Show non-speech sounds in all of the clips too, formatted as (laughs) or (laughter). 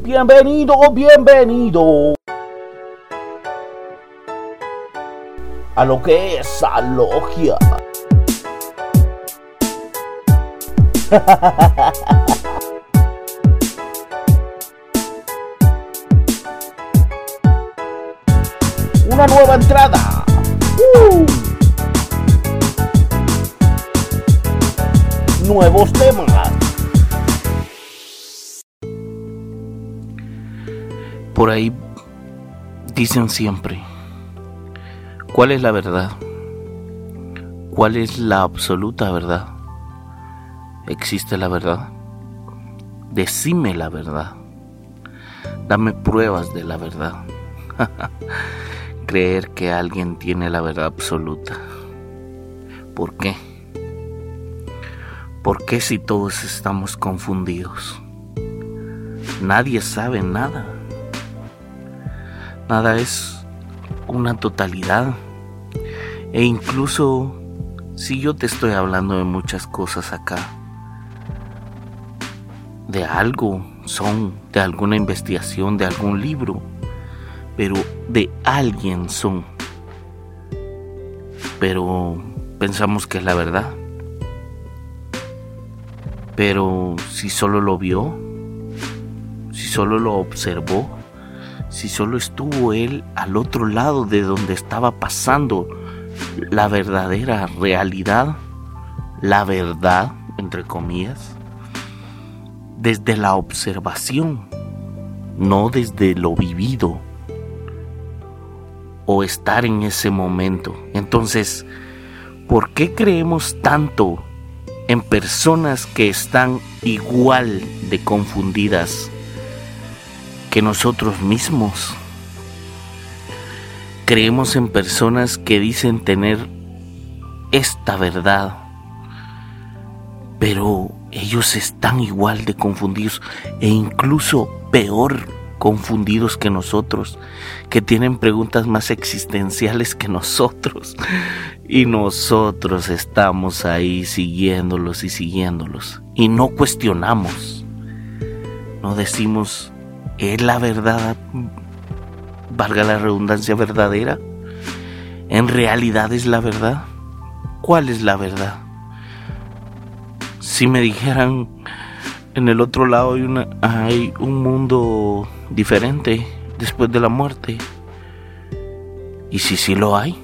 Bienvenido, bienvenido a lo que es Alogia. (laughs) Una nueva entrada. ¡Uh! Nuevos temas. Por ahí dicen siempre, ¿cuál es la verdad? ¿Cuál es la absoluta verdad? ¿Existe la verdad? Decime la verdad. Dame pruebas de la verdad. (laughs) Creer que alguien tiene la verdad absoluta. ¿Por qué? ¿Por qué si todos estamos confundidos? Nadie sabe nada. Nada es una totalidad. E incluso si yo te estoy hablando de muchas cosas acá, de algo son, de alguna investigación, de algún libro, pero de alguien son. Pero pensamos que es la verdad. Pero si solo lo vio, si solo lo observó, si solo estuvo él al otro lado de donde estaba pasando la verdadera realidad, la verdad, entre comillas, desde la observación, no desde lo vivido o estar en ese momento. Entonces, ¿por qué creemos tanto en personas que están igual de confundidas que nosotros mismos? Creemos en personas que dicen tener esta verdad, pero ellos están igual de confundidos e incluso peor confundidos que nosotros, que tienen preguntas más existenciales que nosotros. Y nosotros estamos ahí siguiéndolos y siguiéndolos. Y no cuestionamos. No decimos, ¿es la verdad, valga la redundancia, verdadera? ¿En realidad es la verdad? ¿Cuál es la verdad? Si me dijeran, en el otro lado hay, una, hay un mundo diferente después de la muerte. ¿Y si sí lo hay?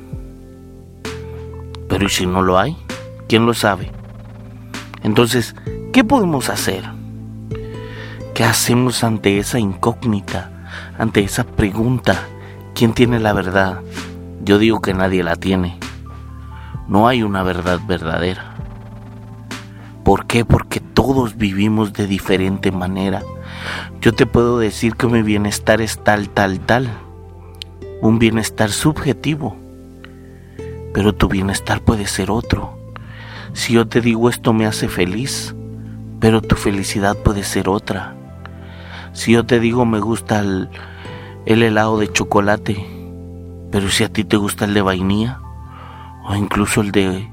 Pero ¿y si no lo hay? ¿Quién lo sabe? Entonces, ¿qué podemos hacer? ¿Qué hacemos ante esa incógnita, ante esa pregunta? ¿Quién tiene la verdad? Yo digo que nadie la tiene. No hay una verdad verdadera. ¿Por qué? Porque todos vivimos de diferente manera. Yo te puedo decir que mi bienestar es tal, tal, tal. Un bienestar subjetivo. Pero tu bienestar puede ser otro. Si yo te digo esto me hace feliz, pero tu felicidad puede ser otra. Si yo te digo me gusta el, el helado de chocolate, pero si a ti te gusta el de vainilla, o incluso el de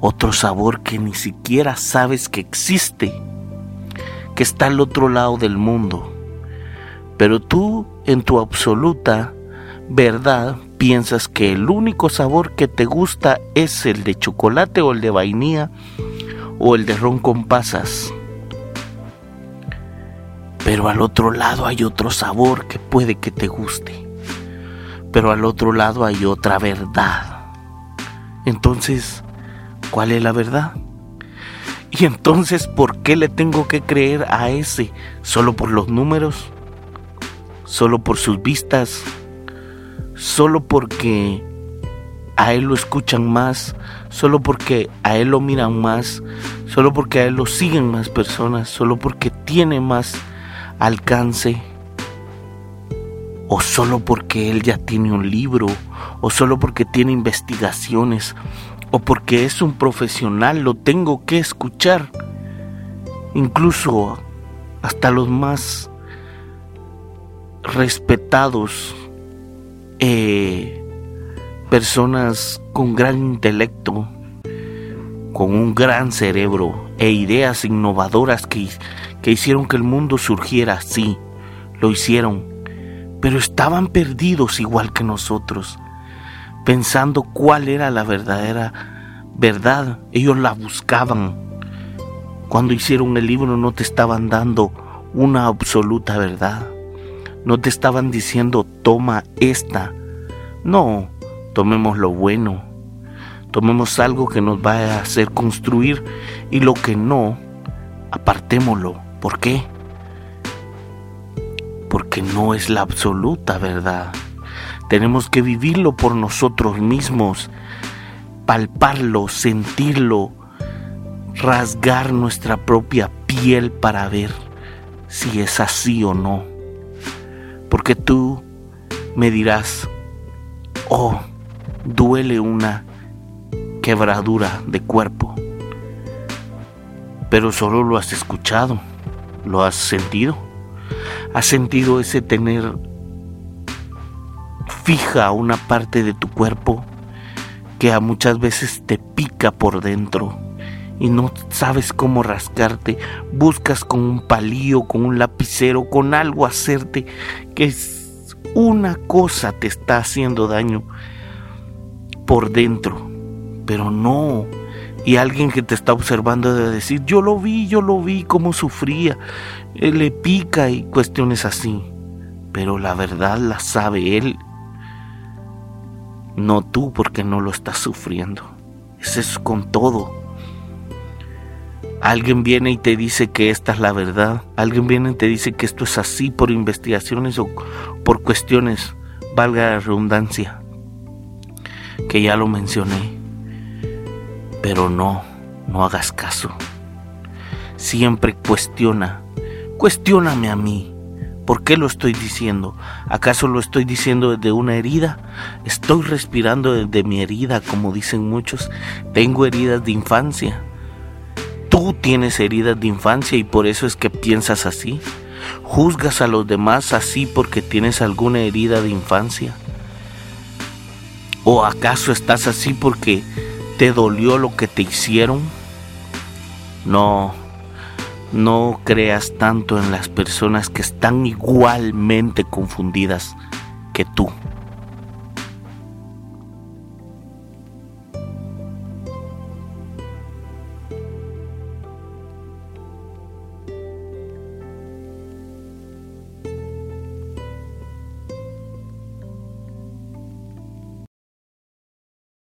otro sabor que ni siquiera sabes que existe, que está al otro lado del mundo. Pero tú, en tu absoluta verdad, piensas que el único sabor que te gusta es el de chocolate o el de vainilla o el de ron con pasas. Pero al otro lado hay otro sabor que puede que te guste. Pero al otro lado hay otra verdad. Entonces, ¿Cuál es la verdad? Y entonces, ¿por qué le tengo que creer a ese? ¿Solo por los números? ¿Solo por sus vistas? ¿Solo porque a él lo escuchan más? ¿Solo porque a él lo miran más? ¿Solo porque a él lo siguen más personas? ¿Solo porque tiene más alcance? ¿O solo porque él ya tiene un libro? ¿O solo porque tiene investigaciones? o porque es un profesional lo tengo que escuchar. Incluso hasta los más respetados eh, personas con gran intelecto, con un gran cerebro e ideas innovadoras que, que hicieron que el mundo surgiera, sí, lo hicieron, pero estaban perdidos igual que nosotros, pensando cuál era la verdadera verdad. Ellos la buscaban. Cuando hicieron el libro no te estaban dando una absoluta verdad. No te estaban diciendo toma esta. No, tomemos lo bueno. Tomemos algo que nos va a hacer construir y lo que no, apartémoslo. ¿Por qué? Porque no es la absoluta verdad. Tenemos que vivirlo por nosotros mismos, palparlo, sentirlo, rasgar nuestra propia piel para ver si es así o no. Porque tú me dirás, oh, duele una quebradura de cuerpo, pero solo lo has escuchado, lo has sentido. Has sentido ese tener fija una parte de tu cuerpo que a muchas veces te pica por dentro y no sabes cómo rascarte, buscas con un palillo, con un lapicero, con algo hacerte que es una cosa te está haciendo daño por dentro, pero no. Y alguien que te está observando debe decir, yo lo vi, yo lo vi, cómo sufría, eh, le pica y cuestiones así. Pero la verdad la sabe él, no tú porque no lo estás sufriendo. Es eso con todo. Alguien viene y te dice que esta es la verdad. Alguien viene y te dice que esto es así por investigaciones o por cuestiones, valga la redundancia, que ya lo mencioné. Pero no, no hagas caso. Siempre cuestiona. Cuestióname a mí. ¿Por qué lo estoy diciendo? ¿Acaso lo estoy diciendo desde una herida? ¿Estoy respirando desde mi herida, como dicen muchos? Tengo heridas de infancia Tú tienes heridas de infancia y por eso es que piensas así. Juzgas a los demás así porque tienes alguna herida de infancia. ¿O acaso estás así porque te dolió lo que te hicieron? No, no creas tanto en las personas que están igualmente confundidas que tú.